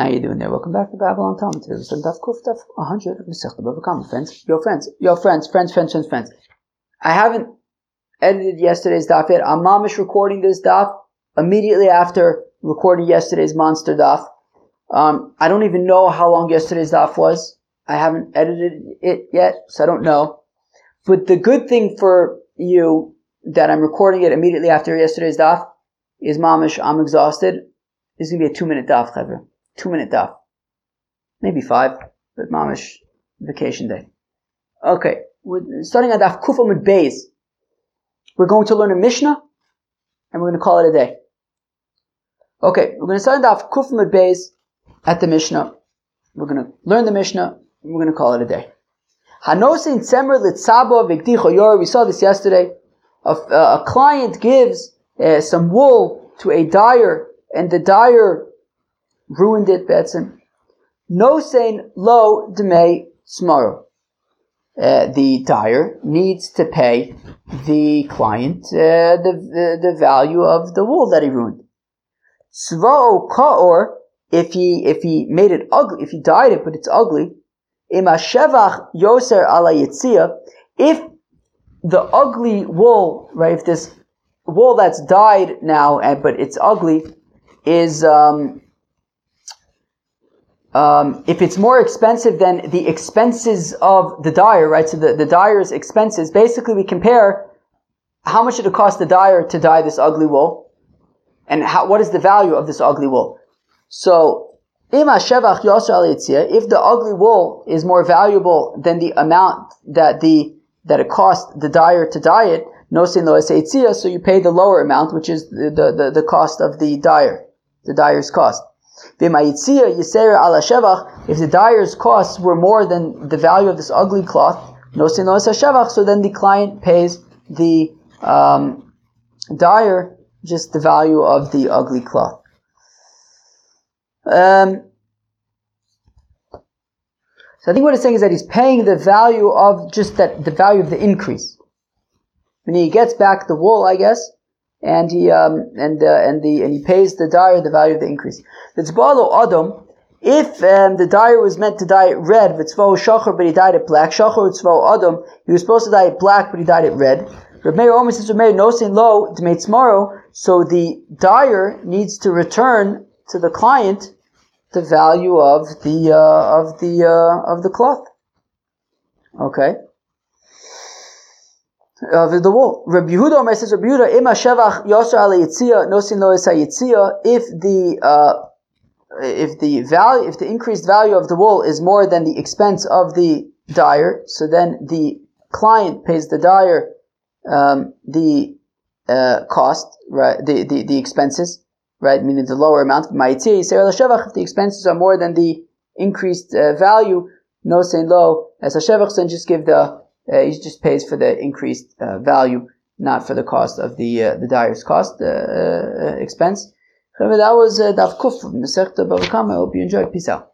How you doing there? Welcome back to Babble On Talmud. Today Daf Kuf Daf 100 of. Friends, yo friends, friends, friends, friends, friends, friends. I haven't edited yesterday's daf yet. I'm mamish recording this daf immediately after recording yesterday's monster daf. Um, I don't even know how long yesterday's daf was. I haven't edited it yet, so I don't know. But the good thing for you that I'm recording it immediately after yesterday's daf is mamish. I'm exhausted. This is gonna be a two minute daf, chavre. Two minute daf. Maybe five, but mamish vacation day. Okay, we're starting at daf kufa with bays. We're going to learn a mishnah, and we're going to call it a day. Okay, we're going to start daf kufa with bays at the mishnah. We're going to learn the mishnah, and we're going to call it a day. Hanosin tzemer v'gdicho yor. We saw this yesterday. A, a client gives uh, some wool to a dyer, and the dyer ruined it, Betson. No saying lo demay smaro. Uh, the dyer needs to pay the client uh, the, the, the value of the wool that he ruined. Svo kaor, if he if he made it ugly, if he dyed it but it's ugly, imashevach yoser ala yitzia, if the ugly wool, right, if this wool that's dyed now, uh, but it's ugly, is um, um, if it's more expensive than the expenses of the dyer, right? So the, the dyer's expenses, basically we compare how much it cost the dyer to dye this ugly wool, and how, what is the value of this ugly wool. So, if the ugly wool is more valuable than the amount that the that it cost the dyer to dye it, no sin lo so you pay the lower amount, which is the, the, the cost of the dyer, the dyer's cost. If the dyer's costs were more than the value of this ugly cloth, no sin so then the client pays the um, dyer just the value of the ugly cloth. Um, so I think what it's saying is that he's paying the value of just that the value of the increase. When he gets back the wool, I guess, and he um, and uh, and the and he pays the dyer the value of the increase. It's balo adam. If um, the dyer was meant to dye it red, v'tzvo shachar, but he dyed it black, shachar v'tzvo adam, he was supposed to dye it black, but he dyed it red. Reb Meir Omer says, Reb Meir, no sin lo, tomorrow, so the dyer needs to return to the client the value of the, uh, of the, uh, of the cloth. Okay? Of the wool. Rabbi Yehuda says, Rabbi Yehuda, ima shevach yosar ala yitzia, no sin lo yitzia, if the, uh, if the value, if the increased value of the wool is more than the expense of the dyer, so then the client pays the dyer um, the uh, cost, right? The, the the expenses, right? Meaning the lower amount. If the expenses are more than the increased uh, value, no saying low as a shevach, then just give the uh, he just pays for the increased uh, value, not for the cost of the uh, the dyer's cost uh, uh, expense. That was uh, Daf Kuf, Masechta Bava Kama. I hope you enjoyed. Peace out.